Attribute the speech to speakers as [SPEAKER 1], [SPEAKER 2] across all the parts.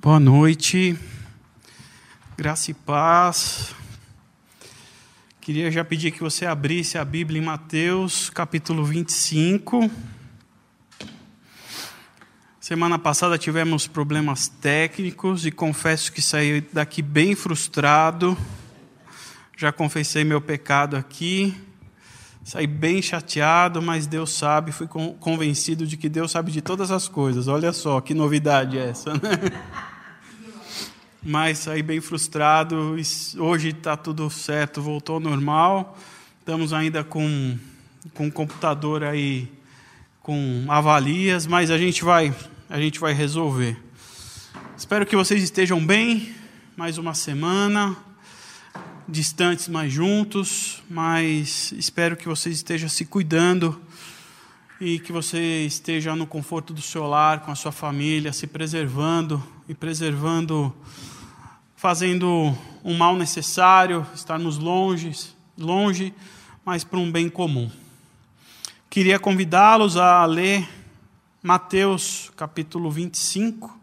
[SPEAKER 1] Boa noite, graça e paz. Queria já pedir que você abrisse a Bíblia em Mateus, capítulo 25. Semana passada tivemos problemas técnicos e confesso que saí daqui bem frustrado. Já confessei meu pecado aqui. Saí bem chateado, mas Deus sabe, fui convencido de que Deus sabe de todas as coisas. Olha só que novidade é essa, né? Mas saí bem frustrado. Hoje está tudo certo, voltou ao normal. Estamos ainda com, com o computador aí com avalias, mas a gente vai, a gente vai resolver. Espero que vocês estejam bem. Mais uma semana distantes, mas juntos, mas espero que você esteja se cuidando e que você esteja no conforto do seu lar, com a sua família, se preservando e preservando, fazendo um mal necessário, estarmos longe, longe, mas para um bem comum. Queria convidá-los a ler Mateus capítulo 25.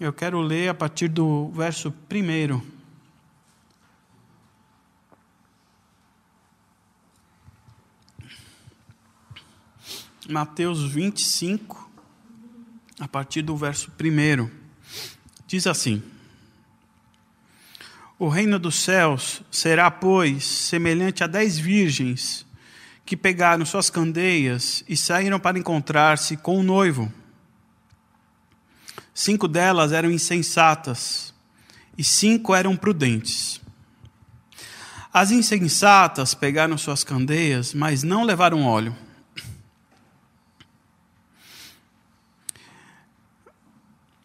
[SPEAKER 1] Eu quero ler a partir do verso 1. Mateus 25, a partir do verso 1, diz assim: O reino dos céus será, pois, semelhante a dez virgens que pegaram suas candeias e saíram para encontrar-se com o noivo. Cinco delas eram insensatas e cinco eram prudentes. As insensatas pegaram suas candeias, mas não levaram óleo.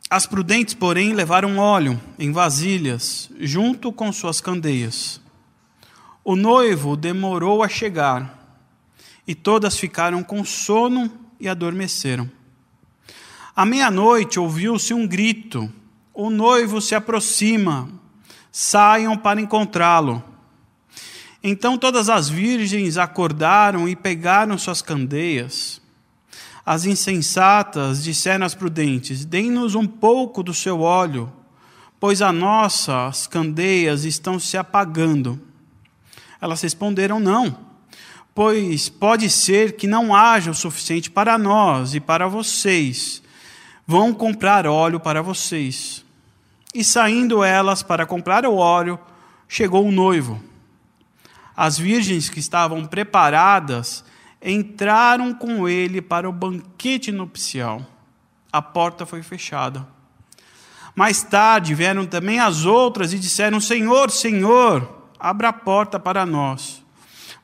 [SPEAKER 1] As prudentes, porém, levaram óleo em vasilhas, junto com suas candeias. O noivo demorou a chegar, e todas ficaram com sono e adormeceram. À meia-noite ouviu-se um grito: O noivo se aproxima, saiam para encontrá-lo. Então todas as virgens acordaram e pegaram suas candeias. As insensatas disseram às prudentes: Deem-nos um pouco do seu óleo, pois as nossas candeias estão se apagando. Elas responderam: Não, pois pode ser que não haja o suficiente para nós e para vocês. Vão comprar óleo para vocês. E saindo elas para comprar o óleo, chegou o noivo. As virgens que estavam preparadas entraram com ele para o banquete nupcial. A porta foi fechada. Mais tarde vieram também as outras e disseram: Senhor, Senhor, abra a porta para nós.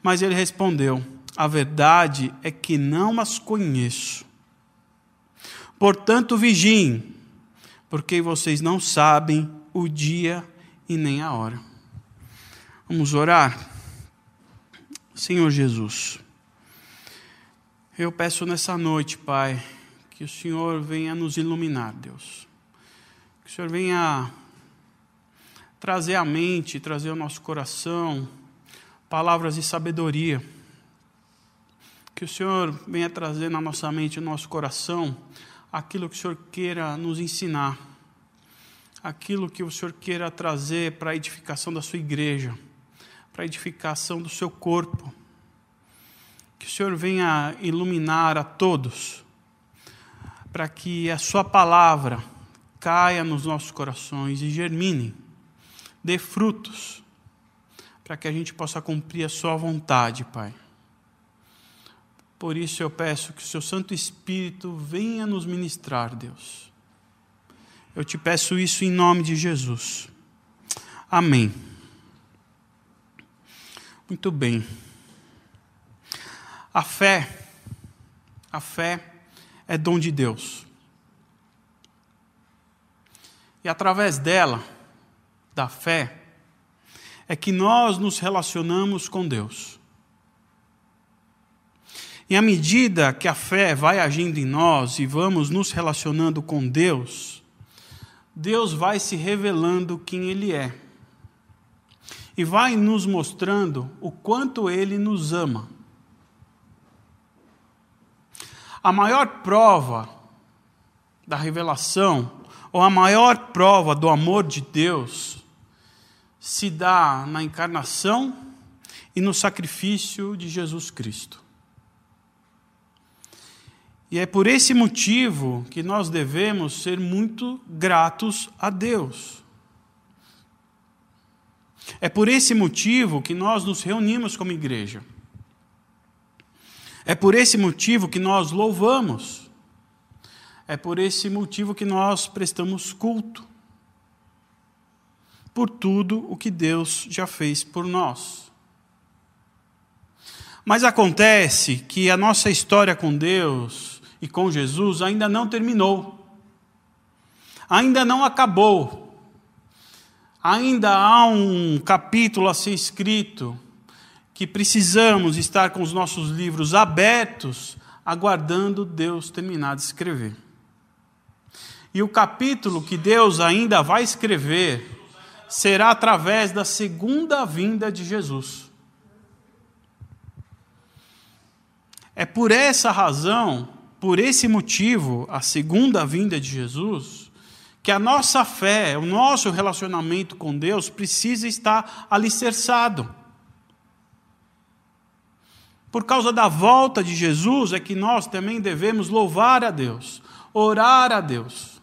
[SPEAKER 1] Mas ele respondeu: A verdade é que não as conheço. Portanto, vigiem, porque vocês não sabem o dia e nem a hora. Vamos orar? Senhor Jesus. Eu peço nessa noite, Pai, que o Senhor venha nos iluminar, Deus. Que o Senhor venha trazer à mente, trazer ao nosso coração palavras de sabedoria. Que o Senhor venha trazer na nossa mente no nosso coração aquilo que o Senhor queira nos ensinar, aquilo que o Senhor queira trazer para a edificação da sua igreja, para a edificação do seu corpo que o Senhor venha iluminar a todos, para que a Sua palavra caia nos nossos corações e germine, dê frutos, para que a gente possa cumprir a Sua vontade, Pai. Por isso eu peço que o Seu Santo Espírito venha nos ministrar, Deus. Eu te peço isso em nome de Jesus. Amém. Muito bem. A fé, a fé é dom de Deus. E através dela, da fé, é que nós nos relacionamos com Deus. E à medida que a fé vai agindo em nós e vamos nos relacionando com Deus, Deus vai se revelando quem Ele é. E vai nos mostrando o quanto Ele nos ama. A maior prova da revelação, ou a maior prova do amor de Deus, se dá na encarnação e no sacrifício de Jesus Cristo. E é por esse motivo que nós devemos ser muito gratos a Deus. É por esse motivo que nós nos reunimos como igreja. É por esse motivo que nós louvamos. É por esse motivo que nós prestamos culto. Por tudo o que Deus já fez por nós. Mas acontece que a nossa história com Deus e com Jesus ainda não terminou, ainda não acabou, ainda há um capítulo a ser escrito que precisamos estar com os nossos livros abertos, aguardando Deus terminar de escrever. E o capítulo que Deus ainda vai escrever será através da segunda vinda de Jesus. É por essa razão por esse motivo, a segunda vinda de Jesus, que a nossa fé, o nosso relacionamento com Deus precisa estar alicerçado. Por causa da volta de Jesus é que nós também devemos louvar a Deus, orar a Deus.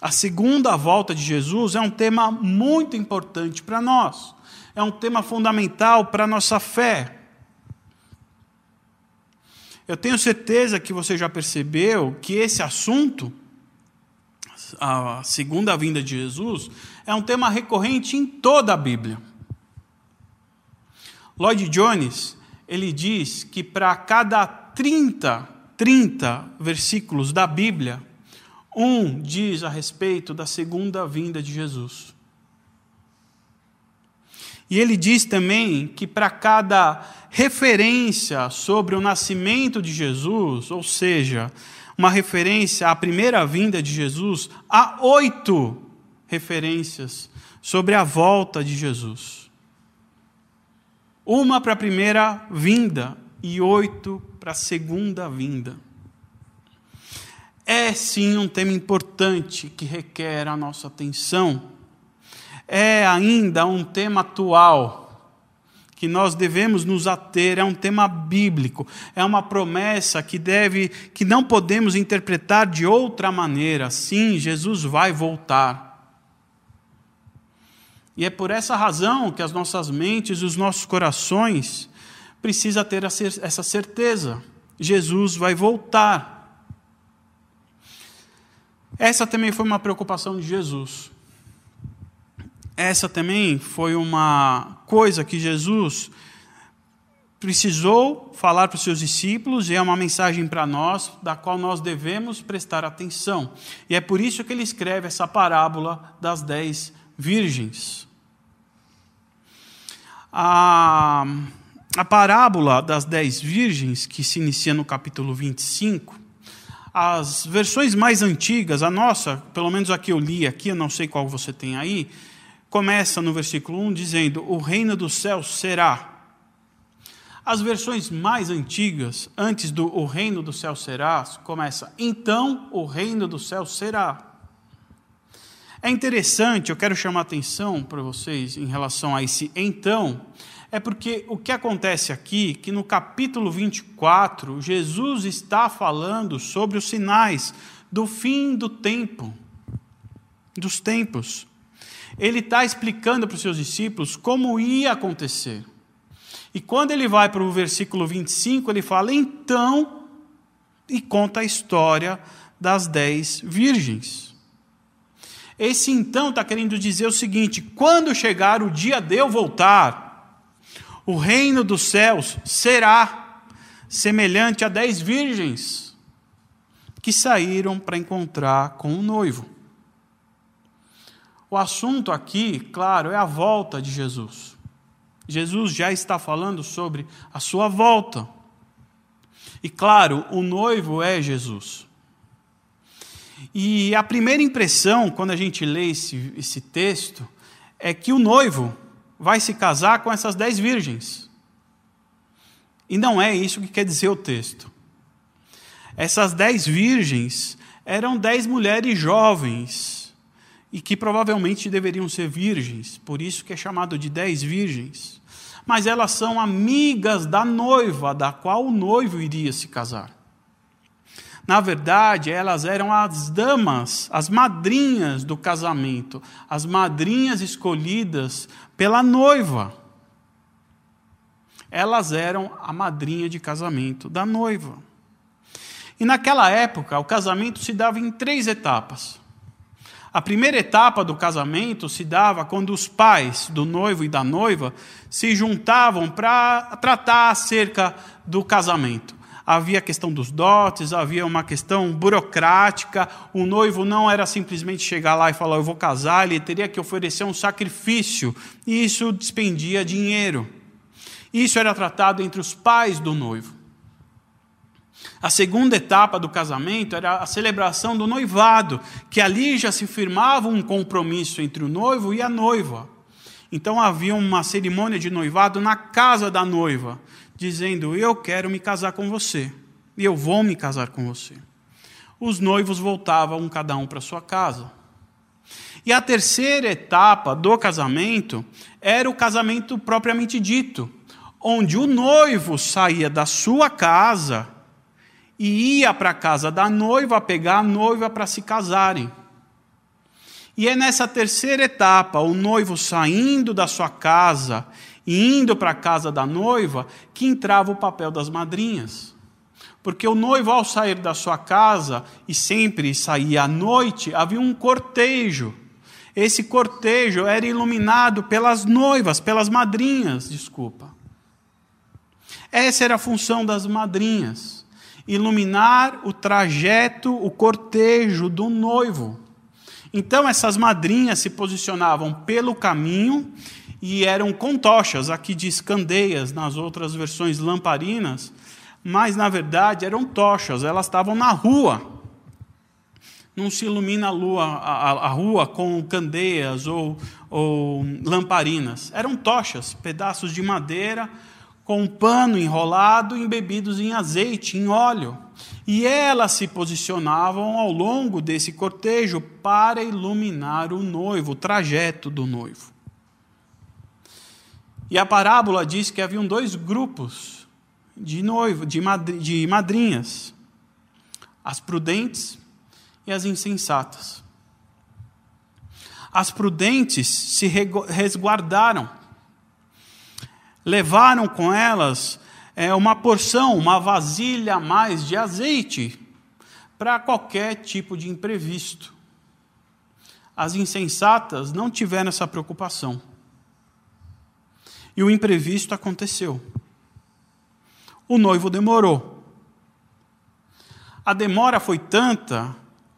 [SPEAKER 1] A segunda volta de Jesus é um tema muito importante para nós, é um tema fundamental para a nossa fé. Eu tenho certeza que você já percebeu que esse assunto, a segunda vinda de Jesus, é um tema recorrente em toda a Bíblia. Lloyd Jones, ele diz que para cada 30, 30 versículos da Bíblia, um diz a respeito da segunda vinda de Jesus. E ele diz também que para cada referência sobre o nascimento de Jesus, ou seja, uma referência à primeira vinda de Jesus, há oito referências sobre a volta de Jesus. Uma para a primeira vinda e oito para a segunda vinda. É sim um tema importante que requer a nossa atenção é ainda um tema atual que nós devemos nos ater, é um tema bíblico, é uma promessa que deve que não podemos interpretar de outra maneira. Sim, Jesus vai voltar. E é por essa razão que as nossas mentes e os nossos corações precisam ter essa certeza. Jesus vai voltar. Essa também foi uma preocupação de Jesus essa também foi uma coisa que Jesus precisou falar para os seus discípulos e é uma mensagem para nós, da qual nós devemos prestar atenção. E é por isso que ele escreve essa parábola das dez virgens. A, a parábola das dez virgens, que se inicia no capítulo 25, as versões mais antigas, a nossa, pelo menos a que eu li aqui, eu não sei qual você tem aí, começa no versículo 1 dizendo: O reino dos céus será. As versões mais antigas, antes do o reino do céu será, começa: Então o reino do céu será. É interessante, eu quero chamar atenção para vocês em relação a esse então, é porque o que acontece aqui, que no capítulo 24, Jesus está falando sobre os sinais do fim do tempo, dos tempos ele está explicando para os seus discípulos como ia acontecer. E quando ele vai para o versículo 25, ele fala, então, e conta a história das dez virgens. Esse então está querendo dizer o seguinte: quando chegar o dia de eu voltar, o reino dos céus será semelhante a dez virgens que saíram para encontrar com o noivo. O assunto aqui, claro, é a volta de Jesus. Jesus já está falando sobre a sua volta. E claro, o noivo é Jesus. E a primeira impressão, quando a gente lê esse, esse texto, é que o noivo vai se casar com essas dez virgens. E não é isso que quer dizer o texto. Essas dez virgens eram dez mulheres jovens e que provavelmente deveriam ser virgens, por isso que é chamado de dez virgens. Mas elas são amigas da noiva, da qual o noivo iria se casar. Na verdade, elas eram as damas, as madrinhas do casamento, as madrinhas escolhidas pela noiva. Elas eram a madrinha de casamento da noiva. E naquela época, o casamento se dava em três etapas. A primeira etapa do casamento se dava quando os pais do noivo e da noiva se juntavam para tratar acerca do casamento havia a questão dos dotes, havia uma questão burocrática. O noivo não era simplesmente chegar lá e falar, eu vou casar, ele teria que oferecer um sacrifício, e isso despendia dinheiro. Isso era tratado entre os pais do noivo. A segunda etapa do casamento era a celebração do noivado, que ali já se firmava um compromisso entre o noivo e a noiva. Então havia uma cerimônia de noivado na casa da noiva, dizendo: Eu quero me casar com você, e eu vou me casar com você. Os noivos voltavam cada um para sua casa. E a terceira etapa do casamento era o casamento propriamente dito, onde o noivo saía da sua casa e ia para a casa da noiva pegar a noiva para se casarem. E é nessa terceira etapa, o noivo saindo da sua casa indo para a casa da noiva, que entrava o papel das madrinhas. Porque o noivo, ao sair da sua casa, e sempre saía à noite, havia um cortejo. Esse cortejo era iluminado pelas noivas, pelas madrinhas, desculpa. Essa era a função das madrinhas: iluminar o trajeto, o cortejo do noivo. Então, essas madrinhas se posicionavam pelo caminho e eram com tochas, aqui diz candeias, nas outras versões lamparinas, mas na verdade eram tochas, elas estavam na rua. Não se ilumina a, lua, a, a rua com candeias ou, ou lamparinas. Eram tochas, pedaços de madeira com pano enrolado embebidos em azeite, em óleo. E elas se posicionavam ao longo desse cortejo para iluminar o noivo, o trajeto do noivo. E a parábola diz que haviam dois grupos de noivo, de, de madrinhas, as prudentes e as insensatas. As prudentes se resguardaram, levaram com elas é, uma porção, uma vasilha a mais de azeite para qualquer tipo de imprevisto. As insensatas não tiveram essa preocupação. E o imprevisto aconteceu. O noivo demorou. A demora foi tanta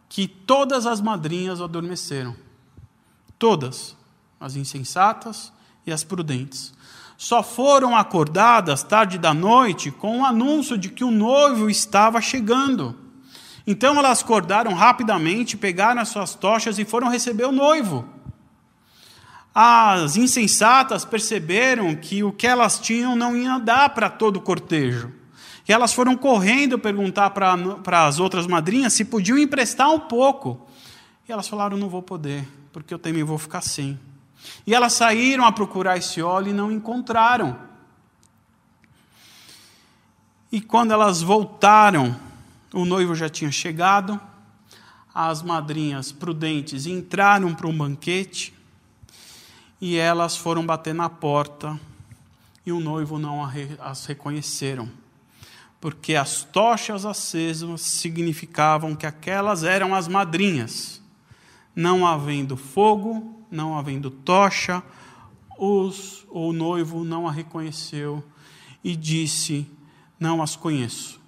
[SPEAKER 1] que todas as madrinhas adormeceram. Todas, as insensatas e as prudentes. Só foram acordadas tarde da noite com o anúncio de que o noivo estava chegando. Então elas acordaram rapidamente, pegaram as suas tochas e foram receber o noivo. As insensatas perceberam que o que elas tinham não ia dar para todo o cortejo. E elas foram correndo perguntar para as outras madrinhas se podiam emprestar um pouco. E elas falaram: não vou poder, porque eu também vou ficar sem. E elas saíram a procurar esse óleo e não encontraram. E quando elas voltaram, o noivo já tinha chegado, as madrinhas prudentes entraram para um banquete e elas foram bater na porta e o noivo não as reconheceram, porque as tochas acesas significavam que aquelas eram as madrinhas. Não havendo fogo, não havendo tocha, os, o noivo não a reconheceu e disse: Não as conheço.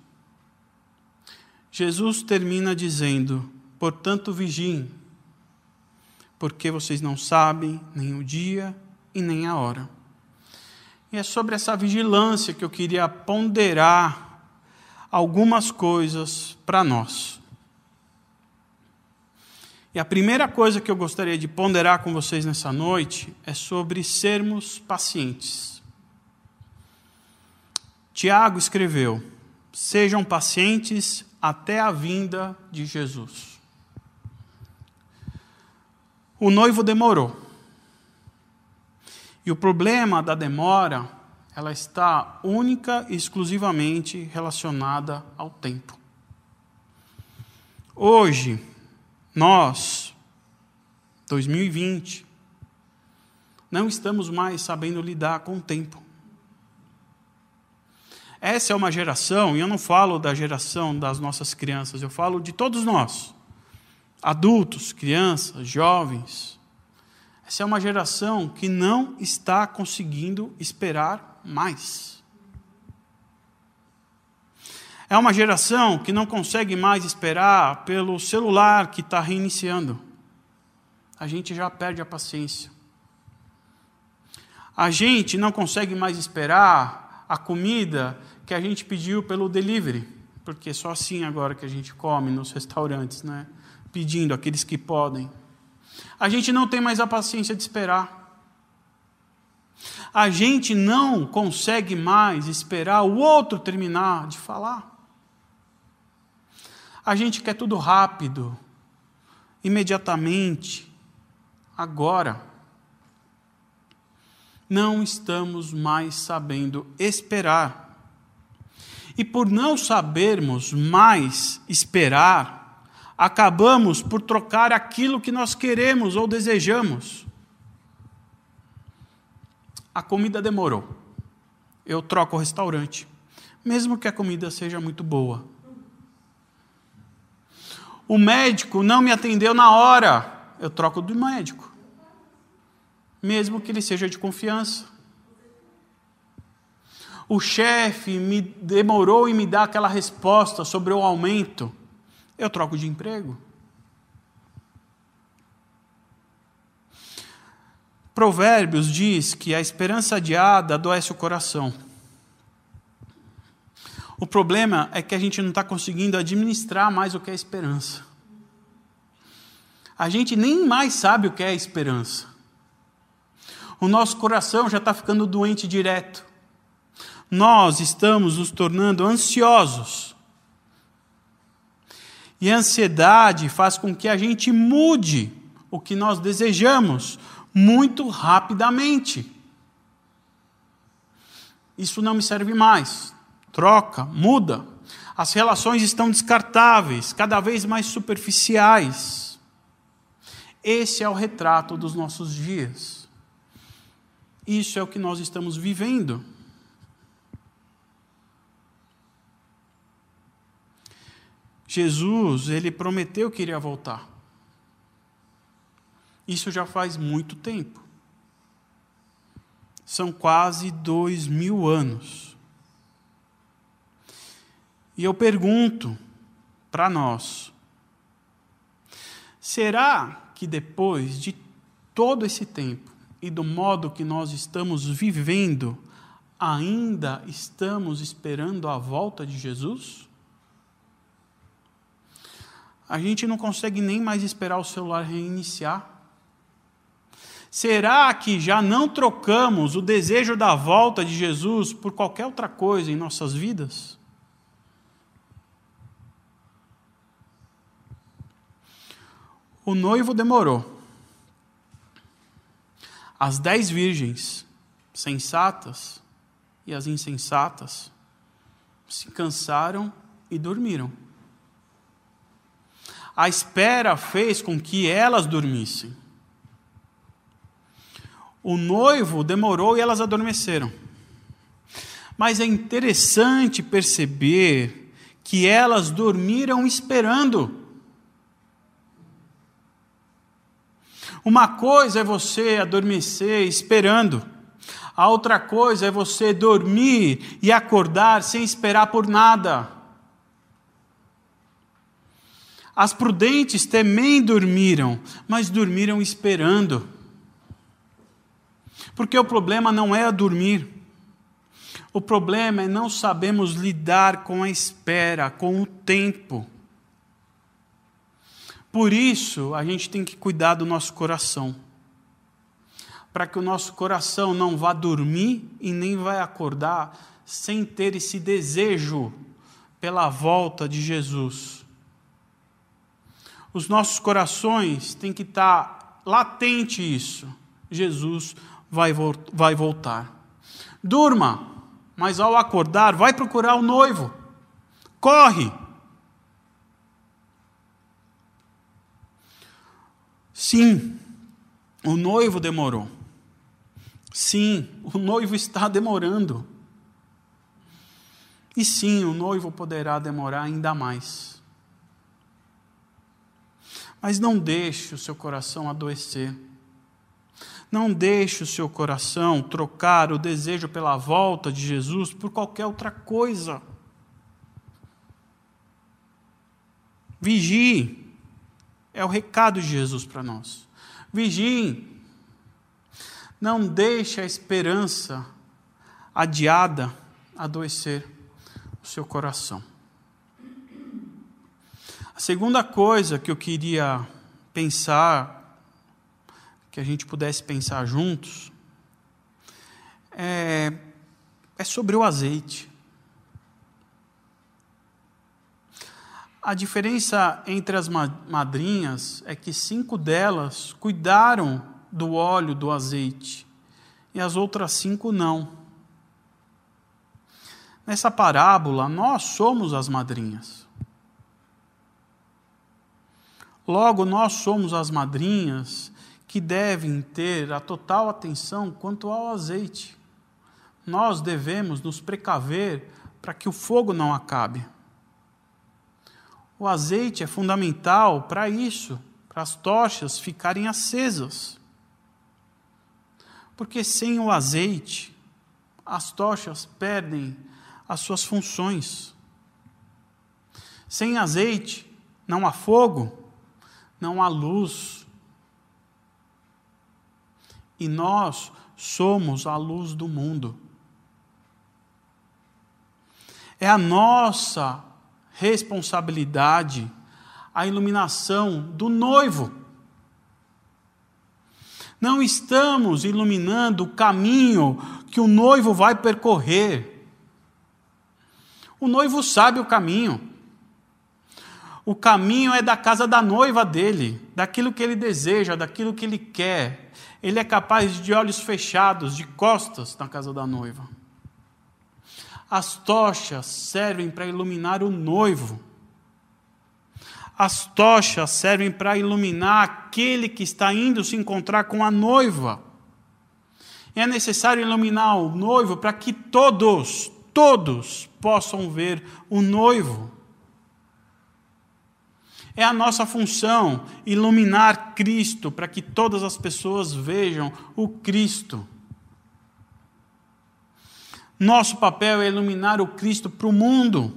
[SPEAKER 1] Jesus termina dizendo: Portanto, vigiem porque vocês não sabem nem o dia e nem a hora. E é sobre essa vigilância que eu queria ponderar algumas coisas para nós. E a primeira coisa que eu gostaria de ponderar com vocês nessa noite é sobre sermos pacientes. Tiago escreveu: Sejam pacientes até a vinda de Jesus. O noivo demorou. E o problema da demora, ela está única e exclusivamente relacionada ao tempo. Hoje, nós, 2020, não estamos mais sabendo lidar com o tempo. Essa é uma geração, e eu não falo da geração das nossas crianças, eu falo de todos nós, adultos, crianças, jovens, essa é uma geração que não está conseguindo esperar mais. É uma geração que não consegue mais esperar pelo celular que está reiniciando. A gente já perde a paciência. A gente não consegue mais esperar a comida que a gente pediu pelo delivery, porque é só assim agora que a gente come nos restaurantes, né? Pedindo aqueles que podem. A gente não tem mais a paciência de esperar. A gente não consegue mais esperar o outro terminar de falar. A gente quer tudo rápido, imediatamente, agora. Não estamos mais sabendo esperar. E por não sabermos mais esperar, acabamos por trocar aquilo que nós queremos ou desejamos. A comida demorou. Eu troco o restaurante, mesmo que a comida seja muito boa. O médico não me atendeu na hora, eu troco do médico, mesmo que ele seja de confiança. O chefe me demorou em me dar aquela resposta sobre o aumento eu troco de emprego. Provérbios diz que a esperança adiada adoece o coração. O problema é que a gente não está conseguindo administrar mais o que é esperança. A gente nem mais sabe o que é esperança. O nosso coração já está ficando doente direto. Nós estamos nos tornando ansiosos e a ansiedade faz com que a gente mude o que nós desejamos muito rapidamente. Isso não me serve mais. Troca, muda. As relações estão descartáveis, cada vez mais superficiais. Esse é o retrato dos nossos dias. Isso é o que nós estamos vivendo. Jesus, ele prometeu que iria voltar. Isso já faz muito tempo. São quase dois mil anos. E eu pergunto para nós: será que depois de todo esse tempo e do modo que nós estamos vivendo, ainda estamos esperando a volta de Jesus? A gente não consegue nem mais esperar o celular reiniciar. Será que já não trocamos o desejo da volta de Jesus por qualquer outra coisa em nossas vidas? O noivo demorou. As dez virgens sensatas e as insensatas se cansaram e dormiram a espera fez com que elas dormissem. O noivo demorou e elas adormeceram. Mas é interessante perceber que elas dormiram esperando. Uma coisa é você adormecer esperando, a outra coisa é você dormir e acordar sem esperar por nada. As prudentes também dormiram, mas dormiram esperando. Porque o problema não é a dormir. O problema é não sabemos lidar com a espera, com o tempo. Por isso, a gente tem que cuidar do nosso coração. Para que o nosso coração não vá dormir e nem vai acordar sem ter esse desejo pela volta de Jesus. Os nossos corações têm que estar latente isso. Jesus vai, vai voltar. Durma, mas ao acordar, vai procurar o noivo. Corre. Sim, o noivo demorou. Sim, o noivo está demorando. E sim, o noivo poderá demorar ainda mais. Mas não deixe o seu coração adoecer. Não deixe o seu coração trocar o desejo pela volta de Jesus por qualquer outra coisa. Vigie. É o recado de Jesus para nós. Vigie. Não deixe a esperança adiada adoecer o seu coração. A segunda coisa que eu queria pensar, que a gente pudesse pensar juntos, é, é sobre o azeite. A diferença entre as madrinhas é que cinco delas cuidaram do óleo, do azeite, e as outras cinco não. Nessa parábola, nós somos as madrinhas. Logo, nós somos as madrinhas que devem ter a total atenção quanto ao azeite. Nós devemos nos precaver para que o fogo não acabe. O azeite é fundamental para isso, para as tochas ficarem acesas. Porque sem o azeite, as tochas perdem as suas funções. Sem azeite, não há fogo, não há luz. E nós somos a luz do mundo. É a nossa responsabilidade a iluminação do noivo. Não estamos iluminando o caminho que o noivo vai percorrer. O noivo sabe o caminho. O caminho é da casa da noiva dele, daquilo que ele deseja, daquilo que ele quer. Ele é capaz de olhos fechados, de costas na casa da noiva. As tochas servem para iluminar o noivo. As tochas servem para iluminar aquele que está indo se encontrar com a noiva. É necessário iluminar o noivo para que todos, todos possam ver o noivo. É a nossa função iluminar Cristo para que todas as pessoas vejam o Cristo. Nosso papel é iluminar o Cristo para o mundo.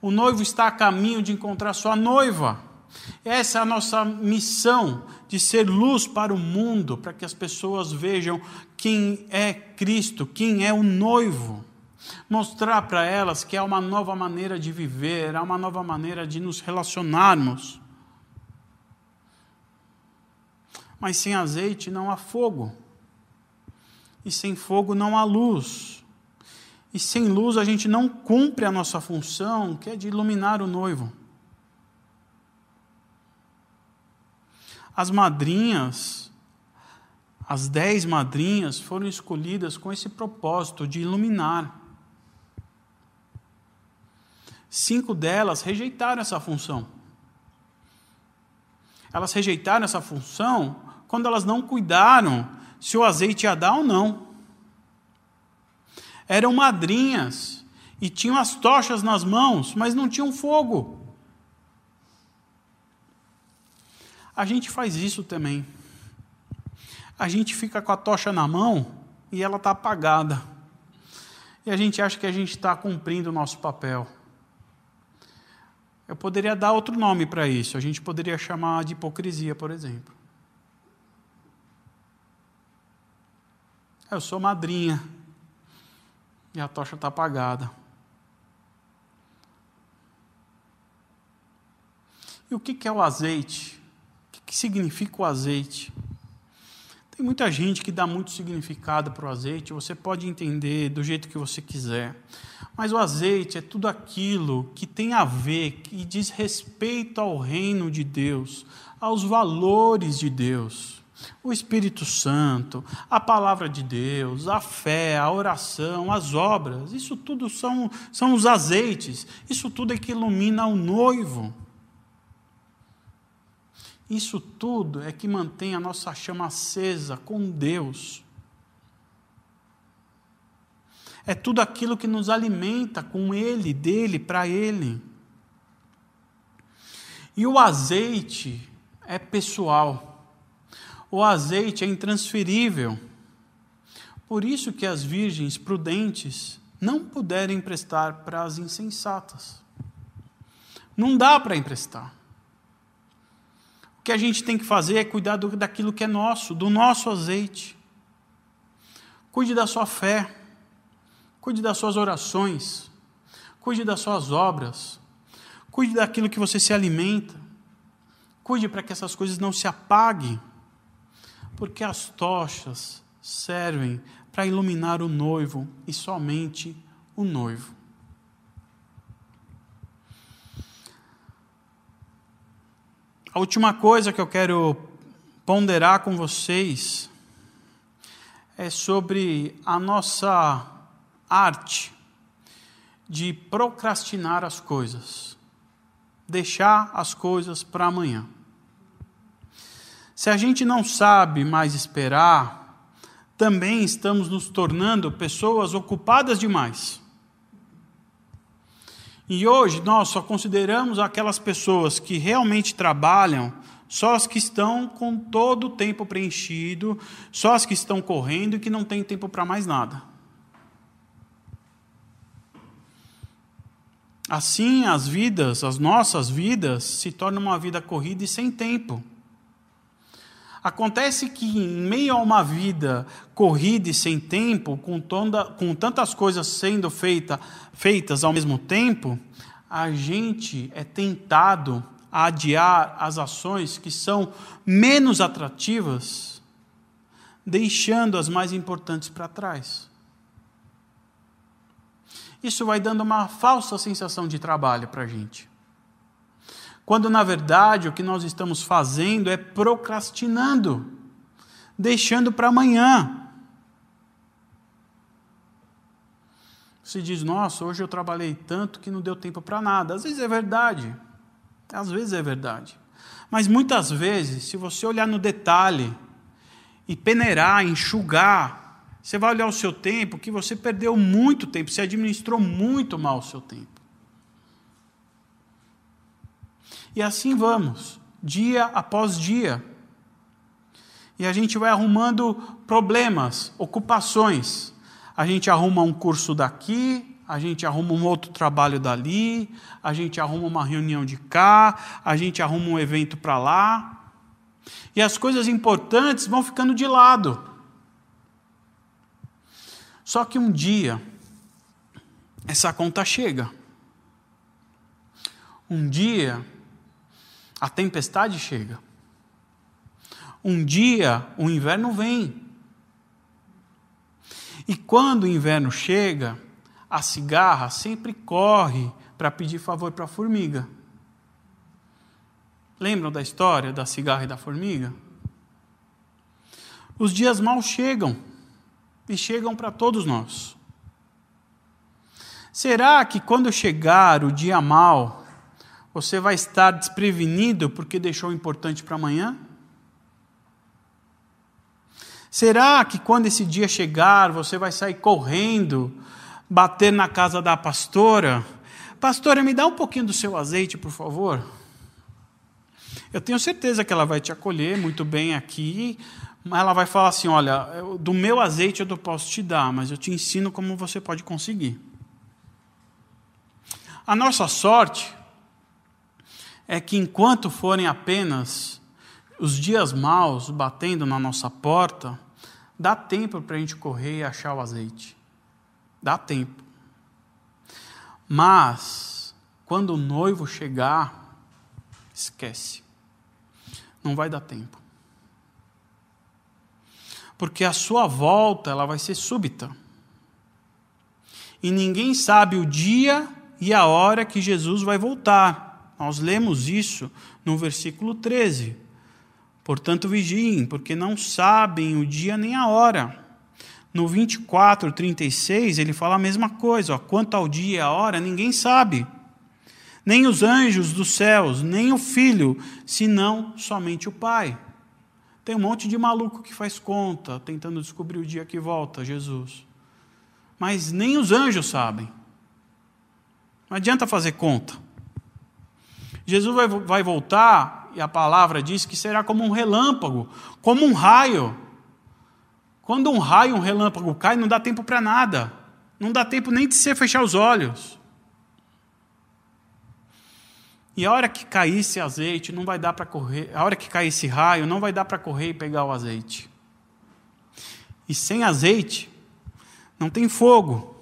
[SPEAKER 1] O noivo está a caminho de encontrar sua noiva. Essa é a nossa missão de ser luz para o mundo, para que as pessoas vejam quem é Cristo, quem é o noivo. Mostrar para elas que há uma nova maneira de viver, há uma nova maneira de nos relacionarmos. Mas sem azeite não há fogo. E sem fogo não há luz. E sem luz a gente não cumpre a nossa função, que é de iluminar o noivo. As madrinhas, as dez madrinhas, foram escolhidas com esse propósito de iluminar. Cinco delas rejeitaram essa função. Elas rejeitaram essa função quando elas não cuidaram se o azeite ia dar ou não. Eram madrinhas e tinham as tochas nas mãos, mas não tinham fogo. A gente faz isso também. A gente fica com a tocha na mão e ela está apagada. E a gente acha que a gente está cumprindo o nosso papel. Eu poderia dar outro nome para isso. A gente poderia chamar de hipocrisia, por exemplo. Eu sou madrinha e a tocha está apagada. E o que é o azeite? que significa o azeite? Tem muita gente que dá muito significado para o azeite, você pode entender do jeito que você quiser. Mas o azeite é tudo aquilo que tem a ver, que diz respeito ao reino de Deus, aos valores de Deus. O Espírito Santo, a palavra de Deus, a fé, a oração, as obras, isso tudo são, são os azeites, isso tudo é que ilumina o noivo. Isso tudo é que mantém a nossa chama acesa com Deus. É tudo aquilo que nos alimenta com Ele, dele, para Ele. E o azeite é pessoal. O azeite é intransferível. Por isso que as virgens prudentes não puderam emprestar para as insensatas. Não dá para emprestar. O que a gente tem que fazer é cuidar daquilo que é nosso, do nosso azeite. Cuide da sua fé. Cuide das suas orações. Cuide das suas obras. Cuide daquilo que você se alimenta. Cuide para que essas coisas não se apaguem. Porque as tochas servem para iluminar o noivo e somente o noivo. A última coisa que eu quero ponderar com vocês é sobre a nossa arte de procrastinar as coisas, deixar as coisas para amanhã. Se a gente não sabe mais esperar, também estamos nos tornando pessoas ocupadas demais. E hoje nós só consideramos aquelas pessoas que realmente trabalham só as que estão com todo o tempo preenchido, só as que estão correndo e que não têm tempo para mais nada. Assim, as vidas, as nossas vidas, se tornam uma vida corrida e sem tempo. Acontece que, em meio a uma vida corrida e sem tempo, com, toda, com tantas coisas sendo feita, feitas ao mesmo tempo, a gente é tentado a adiar as ações que são menos atrativas, deixando as mais importantes para trás isso vai dando uma falsa sensação de trabalho para a gente. Quando, na verdade, o que nós estamos fazendo é procrastinando, deixando para amanhã. Você diz, nossa, hoje eu trabalhei tanto que não deu tempo para nada. Às vezes é verdade. Às vezes é verdade. Mas muitas vezes, se você olhar no detalhe e peneirar, enxugar, você vai olhar o seu tempo, que você perdeu muito tempo, você administrou muito mal o seu tempo. E assim vamos, dia após dia. E a gente vai arrumando problemas, ocupações. A gente arruma um curso daqui, a gente arruma um outro trabalho dali, a gente arruma uma reunião de cá, a gente arruma um evento para lá. E as coisas importantes vão ficando de lado. Só que um dia, essa conta chega. Um dia, a tempestade chega. Um dia, o inverno vem. E quando o inverno chega, a cigarra sempre corre para pedir favor para a formiga. Lembram da história da cigarra e da formiga? Os dias mal chegam e chegam para todos nós. Será que quando chegar o dia mal, você vai estar desprevenido porque deixou o importante para amanhã? Será que quando esse dia chegar, você vai sair correndo, bater na casa da pastora? Pastora, me dá um pouquinho do seu azeite, por favor. Eu tenho certeza que ela vai te acolher muito bem aqui, ela vai falar assim: olha, do meu azeite eu posso te dar, mas eu te ensino como você pode conseguir. A nossa sorte é que enquanto forem apenas os dias maus batendo na nossa porta, dá tempo para a gente correr e achar o azeite. Dá tempo. Mas, quando o noivo chegar, esquece. Não vai dar tempo porque a sua volta ela vai ser súbita. e ninguém sabe o dia e a hora que Jesus vai voltar. Nós lemos isso no versículo 13. Portanto, vigiem, porque não sabem o dia nem a hora. No 24, 36, ele fala a mesma coisa. Ó, Quanto ao dia e a hora, ninguém sabe. Nem os anjos dos céus, nem o filho, senão somente o Pai. Tem um monte de maluco que faz conta, tentando descobrir o dia que volta, Jesus. Mas nem os anjos sabem. Não adianta fazer conta. Jesus vai, vai voltar, e a palavra diz que será como um relâmpago, como um raio. Quando um raio, um relâmpago cai, não dá tempo para nada. Não dá tempo nem de você fechar os olhos. E a hora que cair esse azeite, não vai dar para correr. A hora que cair esse raio, não vai dar para correr e pegar o azeite. E sem azeite, não tem fogo.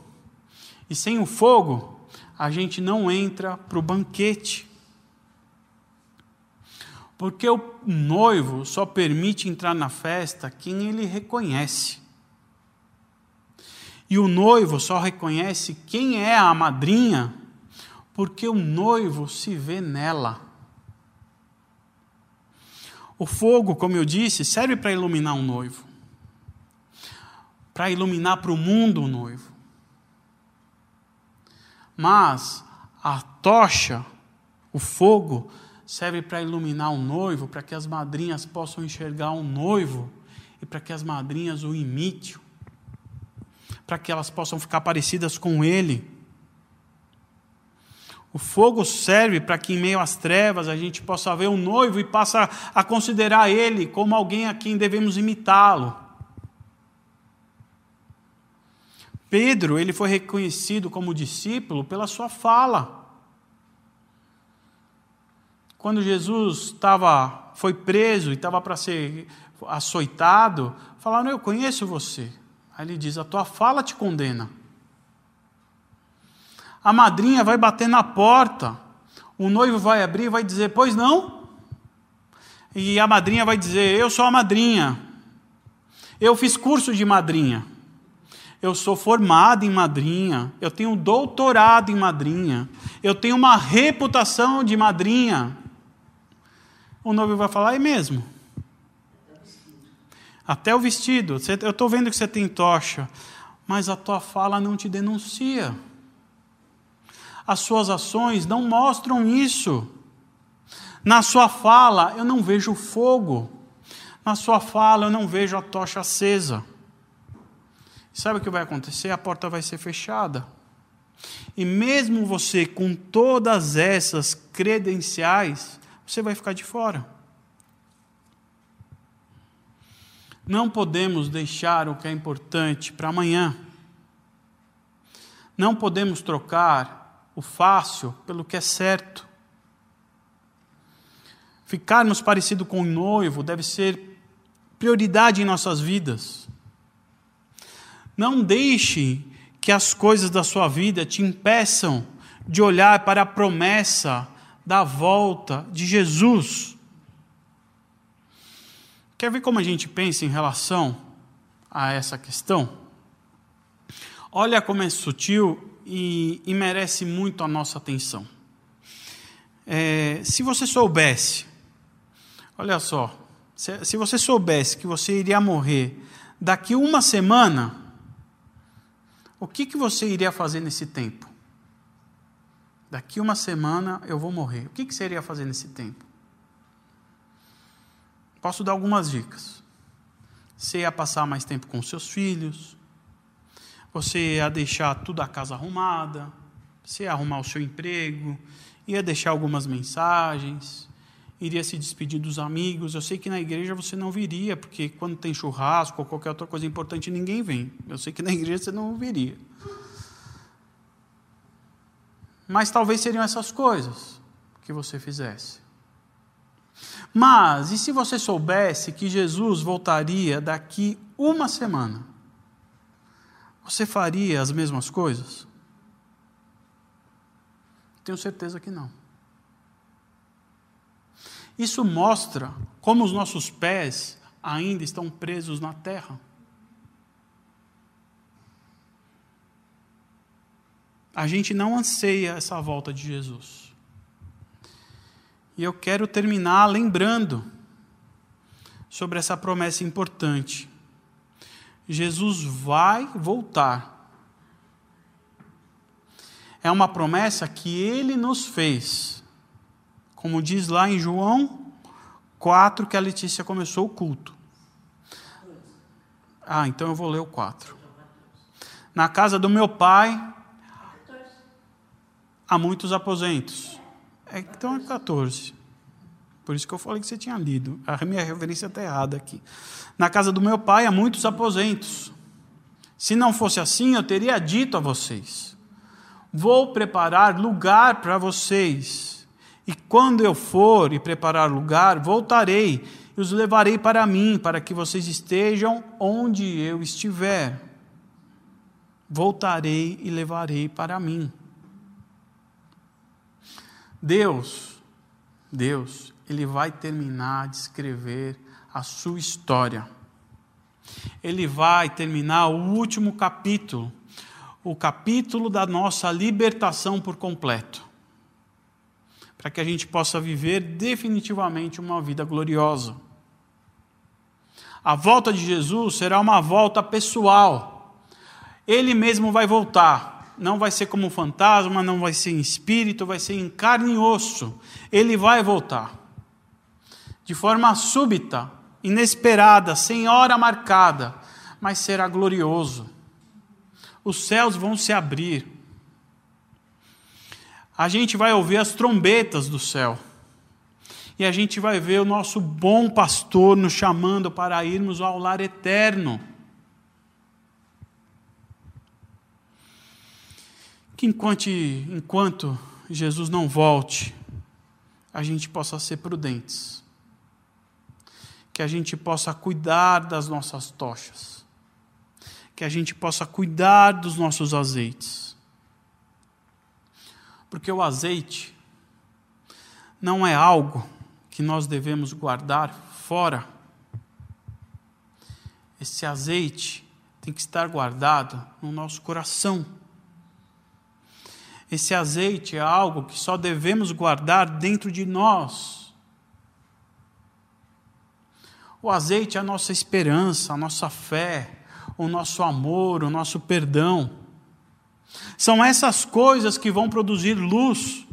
[SPEAKER 1] E sem o fogo, a gente não entra para o banquete. Porque o noivo só permite entrar na festa quem ele reconhece. E o noivo só reconhece quem é a madrinha, porque o noivo se vê nela. O fogo, como eu disse, serve para iluminar um noivo, para iluminar para o mundo o noivo. Mas a tocha, o fogo, serve para iluminar o noivo, para que as madrinhas possam enxergar o noivo e para que as madrinhas o imitem, para que elas possam ficar parecidas com ele. O fogo serve para que, em meio às trevas, a gente possa ver o noivo e passa a considerar ele como alguém a quem devemos imitá-lo. Pedro, ele foi reconhecido como discípulo pela sua fala. Quando Jesus estava, foi preso e estava para ser açoitado, falaram: Eu conheço você. Aí ele diz: A tua fala te condena. A madrinha vai bater na porta, o noivo vai abrir e vai dizer: Pois não? E a madrinha vai dizer: Eu sou a madrinha. Eu fiz curso de madrinha. Eu sou formado em madrinha. Eu tenho doutorado em madrinha. Eu tenho uma reputação de madrinha o noivo vai falar: é mesmo. Até o vestido. Eu estou vendo que você tem tocha, mas a tua fala não te denuncia. As suas ações não mostram isso. Na sua fala eu não vejo fogo. Na sua fala eu não vejo a tocha acesa. Sabe o que vai acontecer? A porta vai ser fechada. E mesmo você com todas essas credenciais, você vai ficar de fora. Não podemos deixar o que é importante para amanhã. Não podemos trocar o fácil pelo que é certo. Ficarmos parecido com o noivo deve ser prioridade em nossas vidas. Não deixe que as coisas da sua vida te impeçam de olhar para a promessa da volta de Jesus. Quer ver como a gente pensa em relação a essa questão? Olha como é sutil e, e merece muito a nossa atenção. É, se você soubesse, olha só, se, se você soubesse que você iria morrer daqui uma semana, o que, que você iria fazer nesse tempo? Daqui uma semana eu vou morrer. O que, que você iria fazer nesse tempo? Posso dar algumas dicas. Você ia passar mais tempo com seus filhos, você ia deixar tudo a casa arrumada, você ia arrumar o seu emprego, ia deixar algumas mensagens, iria se despedir dos amigos. Eu sei que na igreja você não viria, porque quando tem churrasco ou qualquer outra coisa importante, ninguém vem. Eu sei que na igreja você não viria. Mas talvez seriam essas coisas que você fizesse. Mas, e se você soubesse que Jesus voltaria daqui uma semana? Você faria as mesmas coisas? Tenho certeza que não. Isso mostra como os nossos pés ainda estão presos na terra. a gente não anseia essa volta de Jesus. E eu quero terminar lembrando sobre essa promessa importante. Jesus vai voltar. É uma promessa que ele nos fez. Como diz lá em João 4, que a Letícia começou o culto. Ah, então eu vou ler o 4. Na casa do meu pai há muitos aposentos. É, então é 14. Por isso que eu falei que você tinha lido. A minha referência está errada aqui. Na casa do meu pai há muitos aposentos. Se não fosse assim, eu teria dito a vocês: Vou preparar lugar para vocês. E quando eu for e preparar lugar, voltarei e os levarei para mim, para que vocês estejam onde eu estiver. Voltarei e levarei para mim. Deus, Deus, Ele vai terminar de escrever a sua história. Ele vai terminar o último capítulo, o capítulo da nossa libertação por completo, para que a gente possa viver definitivamente uma vida gloriosa. A volta de Jesus será uma volta pessoal. Ele mesmo vai voltar. Não vai ser como um fantasma, não vai ser em espírito, vai ser em carne e osso. Ele vai voltar. De forma súbita, inesperada, sem hora marcada, mas será glorioso. Os céus vão se abrir. A gente vai ouvir as trombetas do céu. E a gente vai ver o nosso bom pastor nos chamando para irmos ao lar eterno. Que enquanto, enquanto Jesus não volte, a gente possa ser prudentes que a gente possa cuidar das nossas tochas, que a gente possa cuidar dos nossos azeites. Porque o azeite não é algo que nós devemos guardar fora. Esse azeite tem que estar guardado no nosso coração. Esse azeite é algo que só devemos guardar dentro de nós o azeite é a nossa esperança, a nossa fé, o nosso amor, o nosso perdão. São essas coisas que vão produzir luz,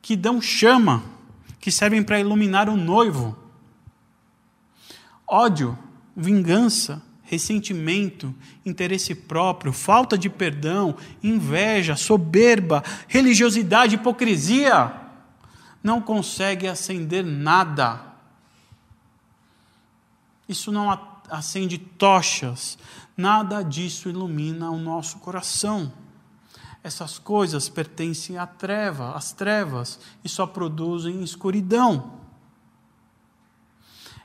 [SPEAKER 1] que dão chama, que servem para iluminar o noivo. Ódio, vingança, ressentimento, interesse próprio, falta de perdão, inveja, soberba, religiosidade, hipocrisia, não consegue acender nada isso não acende tochas, nada disso ilumina o nosso coração. Essas coisas pertencem à treva, às trevas, e só produzem escuridão.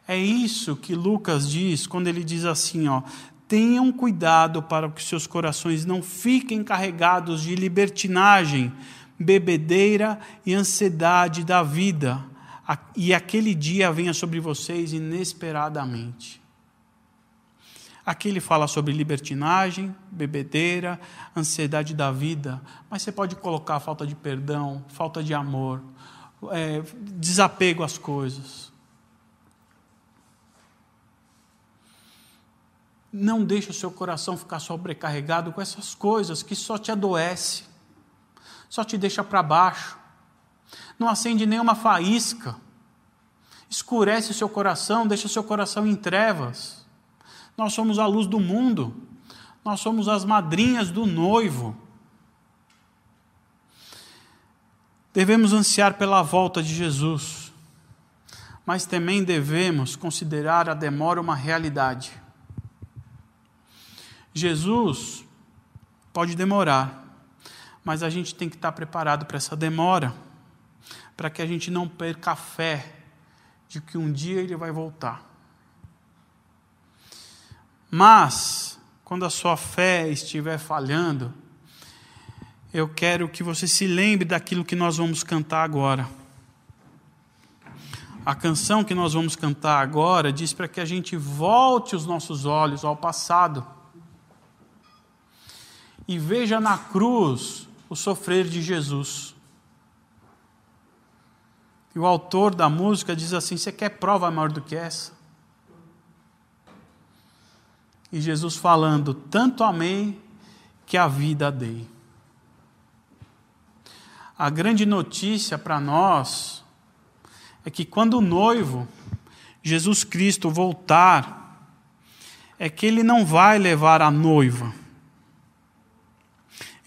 [SPEAKER 1] É isso que Lucas diz quando ele diz assim, ó: Tenham cuidado para que seus corações não fiquem carregados de libertinagem, bebedeira e ansiedade da vida, e aquele dia venha sobre vocês inesperadamente. Aqui ele fala sobre libertinagem, bebedeira, ansiedade da vida, mas você pode colocar falta de perdão, falta de amor, é, desapego às coisas. Não deixe o seu coração ficar sobrecarregado com essas coisas que só te adoece, só te deixa para baixo não acende nenhuma faísca, escurece o seu coração, deixa o seu coração em trevas. Nós somos a luz do mundo, nós somos as madrinhas do noivo. Devemos ansiar pela volta de Jesus, mas também devemos considerar a demora uma realidade. Jesus pode demorar, mas a gente tem que estar preparado para essa demora para que a gente não perca a fé de que um dia ele vai voltar. Mas, quando a sua fé estiver falhando, eu quero que você se lembre daquilo que nós vamos cantar agora. A canção que nós vamos cantar agora diz para que a gente volte os nossos olhos ao passado e veja na cruz o sofrer de Jesus. E o autor da música diz assim: Você quer prova maior do que essa? E Jesus falando: Tanto amei que a vida dei. A grande notícia para nós é que quando o noivo, Jesus Cristo, voltar, é que ele não vai levar a noiva.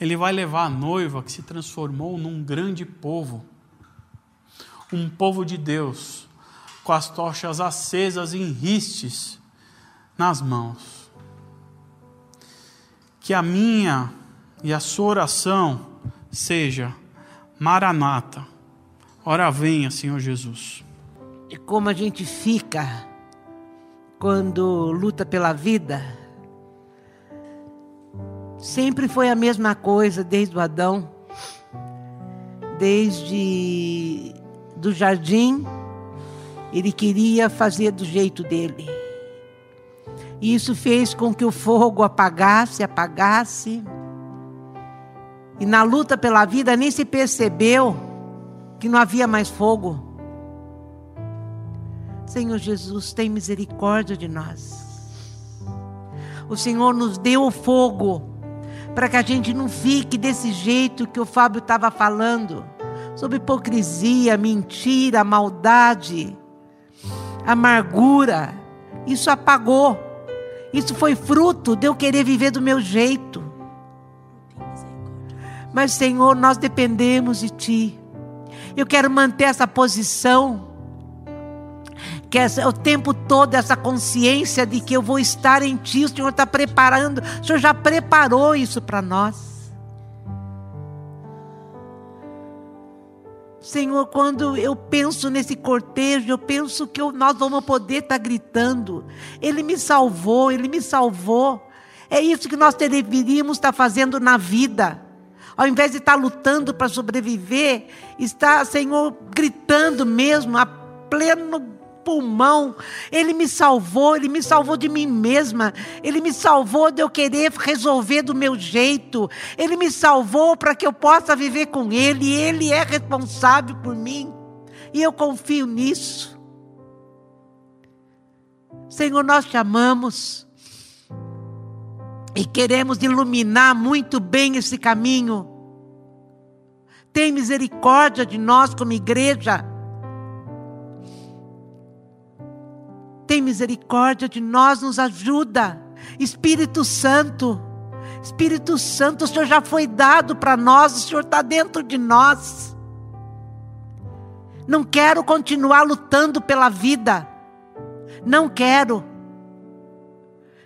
[SPEAKER 1] Ele vai levar a noiva que se transformou num grande povo, um povo de Deus, com as tochas acesas em ristes nas mãos. Que a minha e a sua oração seja Maranata. Ora venha, Senhor Jesus.
[SPEAKER 2] E como a gente fica quando luta pela vida, sempre foi a mesma coisa desde o Adão, desde do jardim, ele queria fazer do jeito dele. E isso fez com que o fogo apagasse, apagasse, e na luta pela vida nem se percebeu que não havia mais fogo. Senhor Jesus, tem misericórdia de nós. O Senhor nos deu o fogo para que a gente não fique desse jeito que o Fábio estava falando sobre hipocrisia, mentira, maldade, amargura. Isso apagou. Isso foi fruto de eu querer viver do meu jeito. Mas, Senhor, nós dependemos de Ti. Eu quero manter essa posição, que é o tempo todo essa consciência de que eu vou estar em Ti. O Senhor está preparando, o Senhor já preparou isso para nós. Senhor, quando eu penso nesse cortejo, eu penso que nós vamos poder estar tá gritando. Ele me salvou, Ele me salvou. É isso que nós deveríamos estar tá fazendo na vida. Ao invés de estar lutando para sobreviver, está, Senhor, gritando mesmo, a pleno pulmão. Ele me salvou, ele me salvou de mim mesma. Ele me salvou de eu querer resolver do meu jeito. Ele me salvou para que eu possa viver com ele. Ele é responsável por mim. E eu confio nisso. Senhor, nós te amamos e queremos iluminar muito bem esse caminho. Tem misericórdia de nós como igreja. Tem misericórdia de nós, nos ajuda. Espírito Santo, Espírito Santo, o Senhor já foi dado para nós, o Senhor está dentro de nós. Não quero continuar lutando pela vida. Não quero.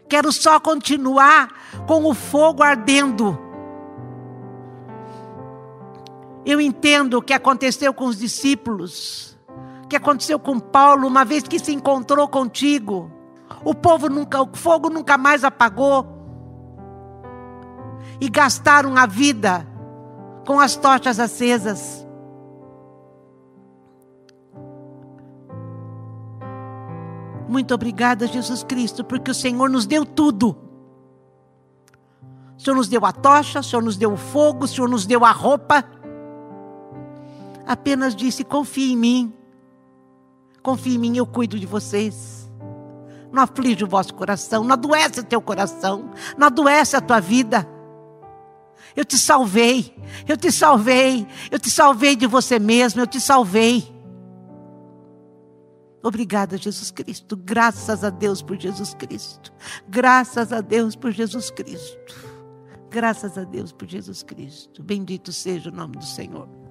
[SPEAKER 2] Quero só continuar com o fogo ardendo. Eu entendo o que aconteceu com os discípulos, que aconteceu com Paulo, uma vez que se encontrou contigo. O povo nunca, o fogo nunca mais apagou. E gastaram a vida com as tochas acesas. Muito obrigada, Jesus Cristo, porque o Senhor nos deu tudo. O Senhor nos deu a tocha, o Senhor nos deu o fogo, o Senhor nos deu a roupa. Apenas disse: confie em mim. Confie em mim, eu cuido de vocês. Não aflige o vosso coração, não adoece o teu coração, não adoece a tua vida. Eu te salvei, eu te salvei, eu te salvei de você mesmo, eu te salvei. Obrigada, Jesus Cristo. Graças a Deus por Jesus Cristo. Graças a Deus por Jesus Cristo. Graças a Deus por Jesus Cristo. Bendito seja o nome do Senhor.